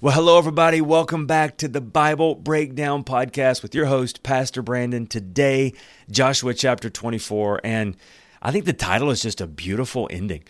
Well, hello, everybody. Welcome back to the Bible Breakdown Podcast with your host, Pastor Brandon. Today, Joshua chapter 24. And I think the title is just a beautiful ending.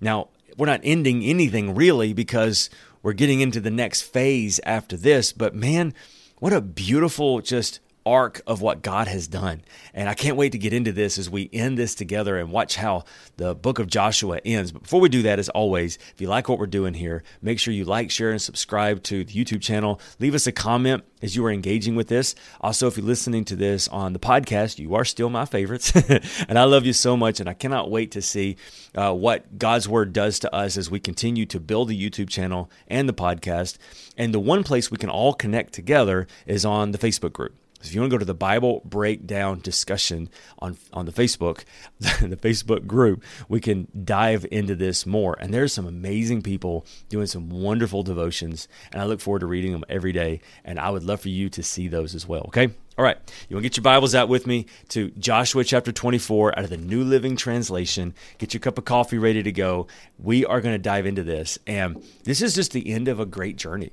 Now, we're not ending anything really because we're getting into the next phase after this, but man, what a beautiful, just arc of what God has done. And I can't wait to get into this as we end this together and watch how the book of Joshua ends. But before we do that, as always, if you like what we're doing here, make sure you like, share, and subscribe to the YouTube channel. Leave us a comment as you are engaging with this. Also, if you're listening to this on the podcast, you are still my favorites. and I love you so much. And I cannot wait to see uh, what God's word does to us as we continue to build the YouTube channel and the podcast. And the one place we can all connect together is on the Facebook group. If you want to go to the Bible breakdown discussion on on the Facebook, the Facebook group, we can dive into this more. And there's some amazing people doing some wonderful devotions, and I look forward to reading them every day. And I would love for you to see those as well. Okay. All right, you want to get your Bibles out with me to Joshua chapter 24 out of the New Living Translation. Get your cup of coffee ready to go. We are going to dive into this. And this is just the end of a great journey.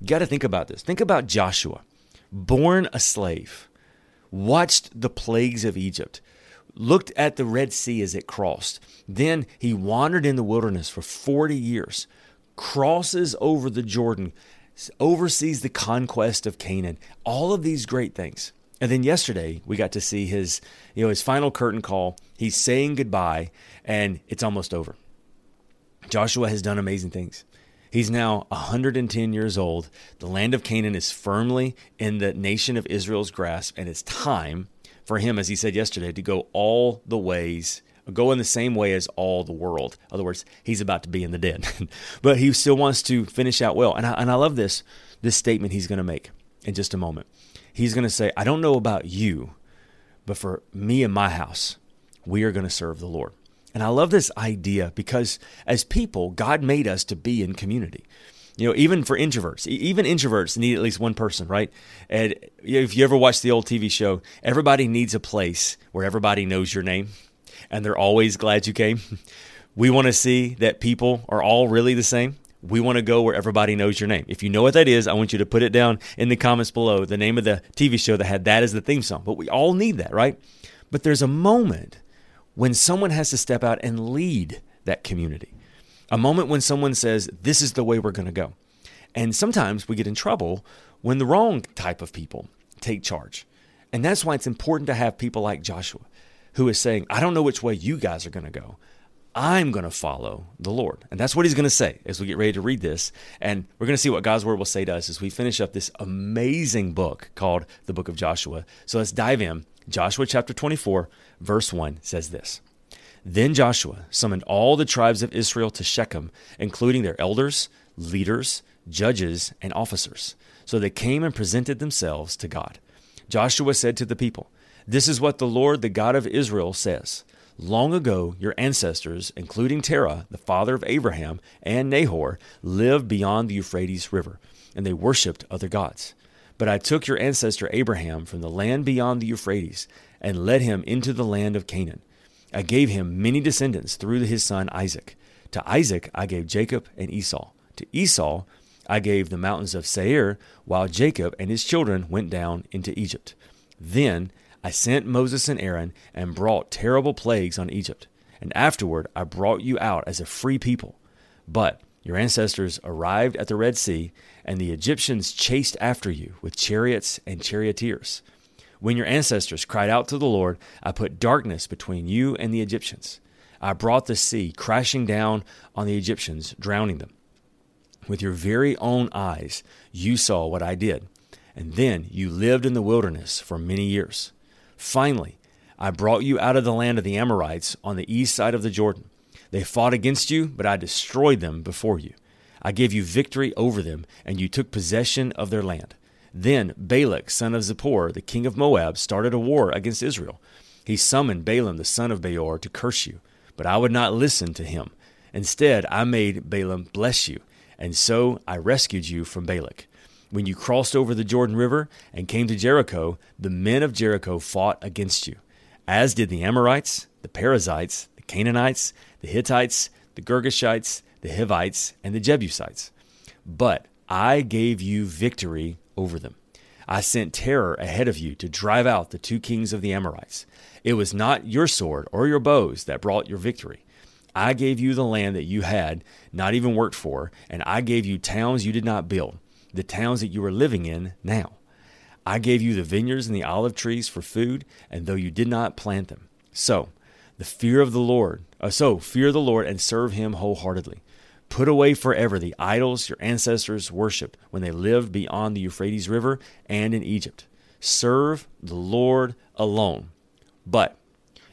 You got to think about this. Think about Joshua born a slave, watched the plagues of Egypt, looked at the Red Sea as it crossed. Then he wandered in the wilderness for 40 years, crosses over the Jordan, oversees the conquest of Canaan, all of these great things. And then yesterday we got to see his, you know, his final curtain call. He's saying goodbye and it's almost over. Joshua has done amazing things. He's now 110 years old. The land of Canaan is firmly in the nation of Israel's grasp, and it's time for him, as he said yesterday, to go all the ways, go in the same way as all the world. In other words, he's about to be in the dead, but he still wants to finish out well. And I, and I love this this statement he's going to make in just a moment. He's going to say, "I don't know about you, but for me and my house, we are going to serve the Lord." And I love this idea because as people, God made us to be in community. You know, even for introverts, even introverts need at least one person, right? And if you ever watch the old TV show, everybody needs a place where everybody knows your name and they're always glad you came. We want to see that people are all really the same. We want to go where everybody knows your name. If you know what that is, I want you to put it down in the comments below, the name of the TV show that had that as the theme song. But we all need that, right? But there's a moment when someone has to step out and lead that community. A moment when someone says, This is the way we're going to go. And sometimes we get in trouble when the wrong type of people take charge. And that's why it's important to have people like Joshua, who is saying, I don't know which way you guys are going to go. I'm going to follow the Lord. And that's what he's going to say as we get ready to read this. And we're going to see what God's word will say to us as we finish up this amazing book called the book of Joshua. So let's dive in Joshua chapter 24, verse 1 says this Then Joshua summoned all the tribes of Israel to Shechem, including their elders, leaders, judges, and officers. So they came and presented themselves to God. Joshua said to the people, This is what the Lord, the God of Israel, says. Long ago, your ancestors, including Terah, the father of Abraham, and Nahor, lived beyond the Euphrates River, and they worshipped other gods. But I took your ancestor Abraham from the land beyond the Euphrates and led him into the land of Canaan. I gave him many descendants through his son Isaac. To Isaac I gave Jacob and Esau. To Esau I gave the mountains of Seir, while Jacob and his children went down into Egypt. Then I sent Moses and Aaron and brought terrible plagues on Egypt. And afterward I brought you out as a free people. But your ancestors arrived at the Red Sea, and the Egyptians chased after you with chariots and charioteers. When your ancestors cried out to the Lord, I put darkness between you and the Egyptians. I brought the sea crashing down on the Egyptians, drowning them. With your very own eyes, you saw what I did, and then you lived in the wilderness for many years. Finally, I brought you out of the land of the Amorites on the east side of the Jordan. They fought against you, but I destroyed them before you. I gave you victory over them, and you took possession of their land. Then Balak, son of Zippor, the king of Moab, started a war against Israel. He summoned Balaam the son of Beor to curse you, but I would not listen to him. Instead, I made Balaam bless you, and so I rescued you from Balak. When you crossed over the Jordan River and came to Jericho, the men of Jericho fought against you, as did the Amorites, the Perizzites, the Canaanites, the Hittites, the Girgashites, the Hivites, and the Jebusites. But I gave you victory over them. I sent terror ahead of you to drive out the two kings of the Amorites. It was not your sword or your bows that brought your victory. I gave you the land that you had not even worked for, and I gave you towns you did not build, the towns that you are living in now. I gave you the vineyards and the olive trees for food, and though you did not plant them. So, the fear of the Lord, uh, so fear the Lord and serve him wholeheartedly. Put away forever the idols your ancestors worshiped when they lived beyond the Euphrates River and in Egypt. Serve the Lord alone. But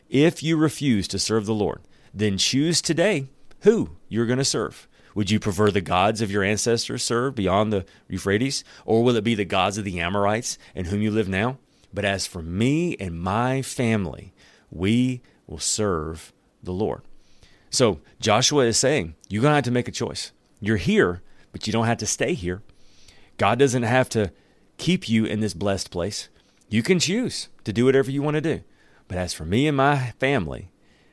if you refuse to serve the Lord, then choose today who you're going to serve. Would you prefer the gods of your ancestors served beyond the Euphrates, or will it be the gods of the Amorites in whom you live now? But as for me and my family, we will serve the Lord. So Joshua is saying, you're going to have to make a choice. You're here, but you don't have to stay here. God doesn't have to keep you in this blessed place. You can choose to do whatever you want to do. But as for me and my family,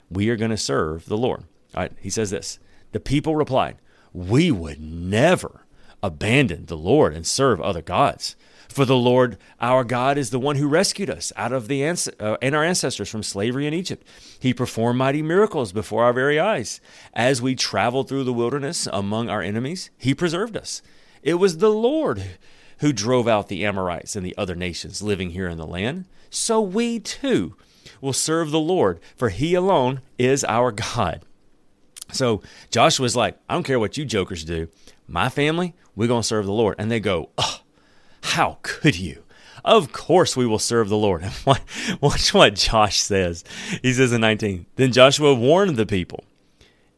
we are going to serve the Lord. All right, he says this The people replied, We would never abandon the Lord and serve other gods. For the Lord our God is the one who rescued us out of the ans- uh, and our ancestors from slavery in Egypt. He performed mighty miracles before our very eyes. As we traveled through the wilderness among our enemies, he preserved us. It was the Lord who drove out the Amorites and the other nations living here in the land. So we too will serve the Lord, for he alone is our God. So Joshua's like, I don't care what you jokers do. My family, we're going to serve the Lord. And they go, oh, how could you? Of course we will serve the Lord. watch what Josh says. He says in 19, Then Joshua warned the people,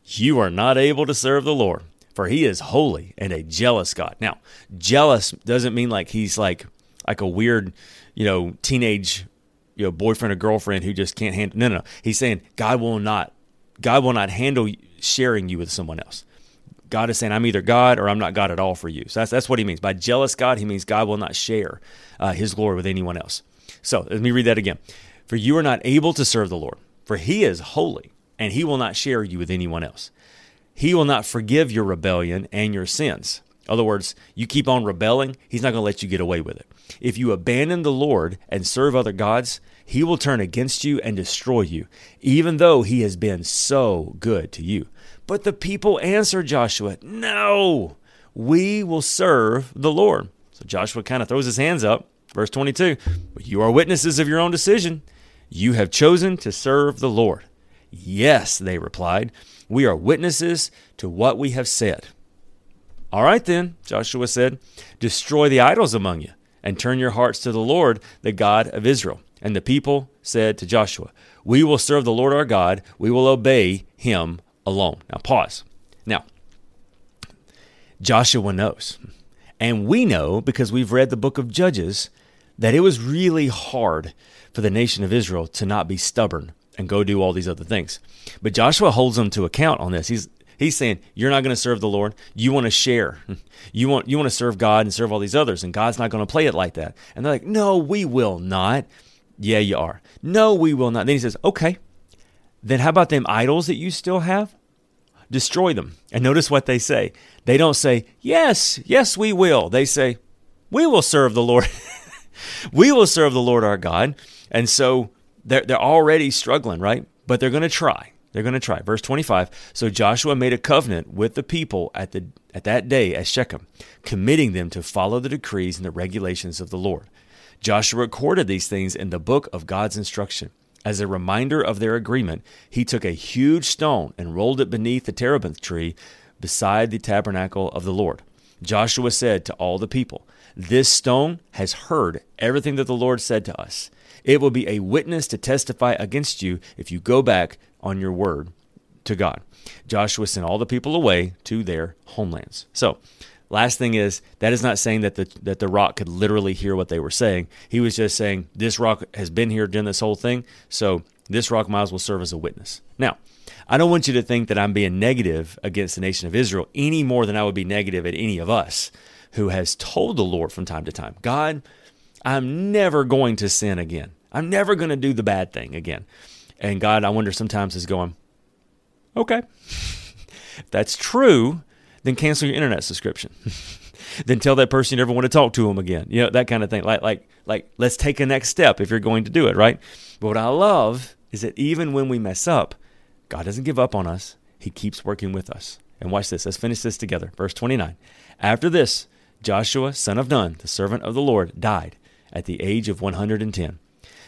You are not able to serve the Lord, for he is holy and a jealous God. Now, jealous doesn't mean like he's like like a weird, you know, teenage, you know, boyfriend or girlfriend who just can't handle. No, no, no. He's saying God will not, God will not handle sharing you with someone else. God is saying, I'm either God or I'm not God at all for you. So that's, that's what he means. By jealous God, he means God will not share uh, his glory with anyone else. So let me read that again. For you are not able to serve the Lord, for he is holy, and he will not share you with anyone else. He will not forgive your rebellion and your sins. In other words, you keep on rebelling, he's not going to let you get away with it. If you abandon the Lord and serve other gods, he will turn against you and destroy you, even though he has been so good to you. But the people answered Joshua, No, we will serve the Lord. So Joshua kind of throws his hands up. Verse 22 But you are witnesses of your own decision. You have chosen to serve the Lord. Yes, they replied, we are witnesses to what we have said. All right, then, Joshua said, destroy the idols among you and turn your hearts to the Lord, the God of Israel. And the people said to Joshua, We will serve the Lord our God, we will obey him alone. Now, pause. Now, Joshua knows, and we know because we've read the book of Judges, that it was really hard for the nation of Israel to not be stubborn and go do all these other things. But Joshua holds them to account on this. He's he's saying you're not going to serve the Lord. You want to share. You want you want to serve God and serve all these others, and God's not going to play it like that. And they're like, "No, we will not." Yeah, you are. No, we will not. Then he says, "Okay, then how about them idols that you still have? Destroy them." And notice what they say. They don't say, "Yes, yes, we will." They say, "We will serve the Lord." we will serve the Lord our God. And so they're, they're already struggling, right? But they're going to try. They're going to try. Verse 25. So Joshua made a covenant with the people at, the, at that day at Shechem, committing them to follow the decrees and the regulations of the Lord. Joshua recorded these things in the book of God's instruction. As a reminder of their agreement, he took a huge stone and rolled it beneath the terebinth tree beside the tabernacle of the Lord. Joshua said to all the people, This stone has heard everything that the Lord said to us. It will be a witness to testify against you if you go back on your word to God. Joshua sent all the people away to their homelands. So, last thing is that is not saying that the that the rock could literally hear what they were saying. He was just saying this rock has been here during this whole thing, so this rock might as well serve as a witness. Now, I don't want you to think that I'm being negative against the nation of Israel any more than I would be negative at any of us who has told the Lord from time to time, God, I'm never going to sin again. I'm never going to do the bad thing again. And God, I wonder sometimes is going, okay. if that's true, then cancel your internet subscription. then tell that person you never want to talk to them again. You know, that kind of thing. Like, like, like, let's take a next step if you're going to do it, right? But what I love is that even when we mess up, God doesn't give up on us. He keeps working with us. And watch this. Let's finish this together. Verse 29. After this, Joshua, son of Nun, the servant of the Lord, died at the age of 110.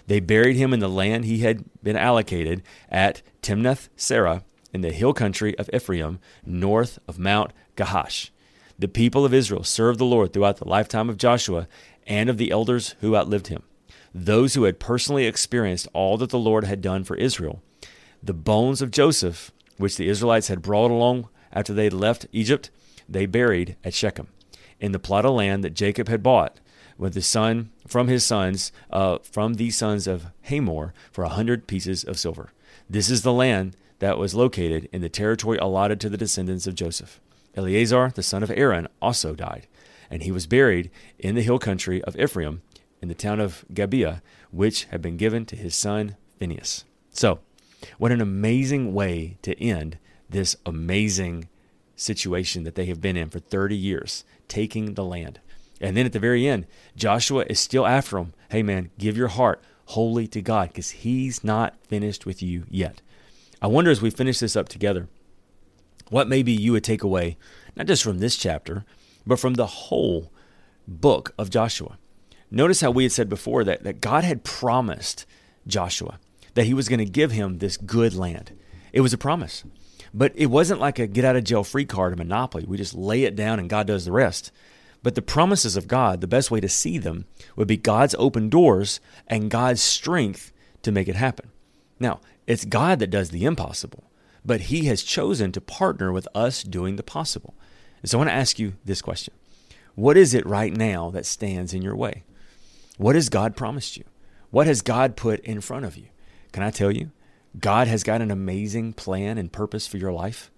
They buried him in the land he had been allocated at Timnath Serah in the hill country of Ephraim, north of Mount Gaash. The people of Israel served the Lord throughout the lifetime of Joshua and of the elders who outlived him, those who had personally experienced all that the Lord had done for Israel. The bones of Joseph, which the Israelites had brought along after they left Egypt, they buried at Shechem, in the plot of land that Jacob had bought with the son from his sons, uh, from the sons of Hamor, for a hundred pieces of silver. This is the land that was located in the territory allotted to the descendants of Joseph. Eleazar, the son of Aaron, also died, and he was buried in the hill country of Ephraim, in the town of Gibeah, which had been given to his son Phinehas. So, what an amazing way to end this amazing situation that they have been in for 30 years, taking the land. And then at the very end, Joshua is still after them. Hey, man, give your heart wholly to God because he's not finished with you yet. I wonder as we finish this up together, what maybe you would take away, not just from this chapter, but from the whole book of Joshua. Notice how we had said before that, that God had promised Joshua that he was going to give him this good land. It was a promise. But it wasn't like a get out of jail free card, a monopoly. We just lay it down and God does the rest. But the promises of God, the best way to see them would be God's open doors and God's strength to make it happen. Now, it's God that does the impossible, but He has chosen to partner with us doing the possible. And so I want to ask you this question What is it right now that stands in your way? What has God promised you? What has God put in front of you? Can I tell you? God has got an amazing plan and purpose for your life.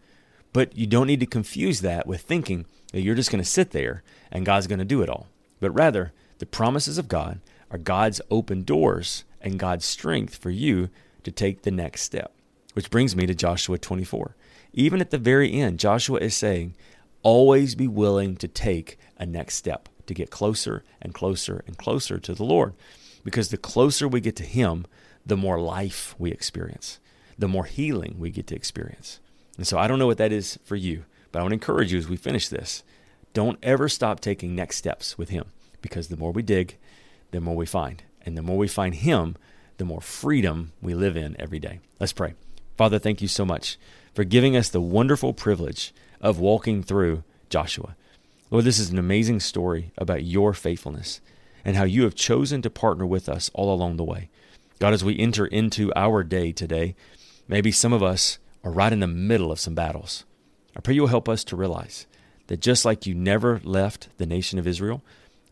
But you don't need to confuse that with thinking that you're just going to sit there and God's going to do it all. But rather, the promises of God are God's open doors and God's strength for you to take the next step. Which brings me to Joshua 24. Even at the very end, Joshua is saying, always be willing to take a next step to get closer and closer and closer to the Lord. Because the closer we get to Him, the more life we experience, the more healing we get to experience. And so I don't know what that is for you, but I want to encourage you as we finish this don't ever stop taking next steps with Him because the more we dig, the more we find. And the more we find Him, the more freedom we live in every day. Let's pray. Father, thank you so much for giving us the wonderful privilege of walking through Joshua. Lord, this is an amazing story about your faithfulness and how you have chosen to partner with us all along the way. God, as we enter into our day today, maybe some of us are right in the middle of some battles. I pray you'll help us to realize that just like you never left the nation of Israel,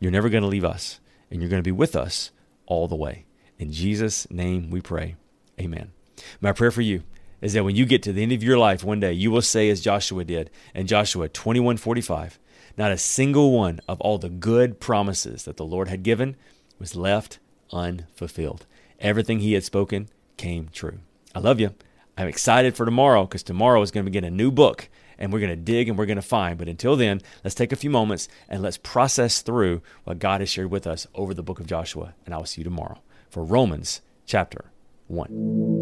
you're never going to leave us, and you're going to be with us all the way. In Jesus' name we pray. Amen. My prayer for you is that when you get to the end of your life one day, you will say as Joshua did in Joshua 21:45, not a single one of all the good promises that the Lord had given was left unfulfilled. Everything he had spoken came true. I love you. I'm excited for tomorrow because tomorrow is going to begin a new book and we're going to dig and we're going to find. But until then, let's take a few moments and let's process through what God has shared with us over the book of Joshua. And I will see you tomorrow for Romans chapter 1.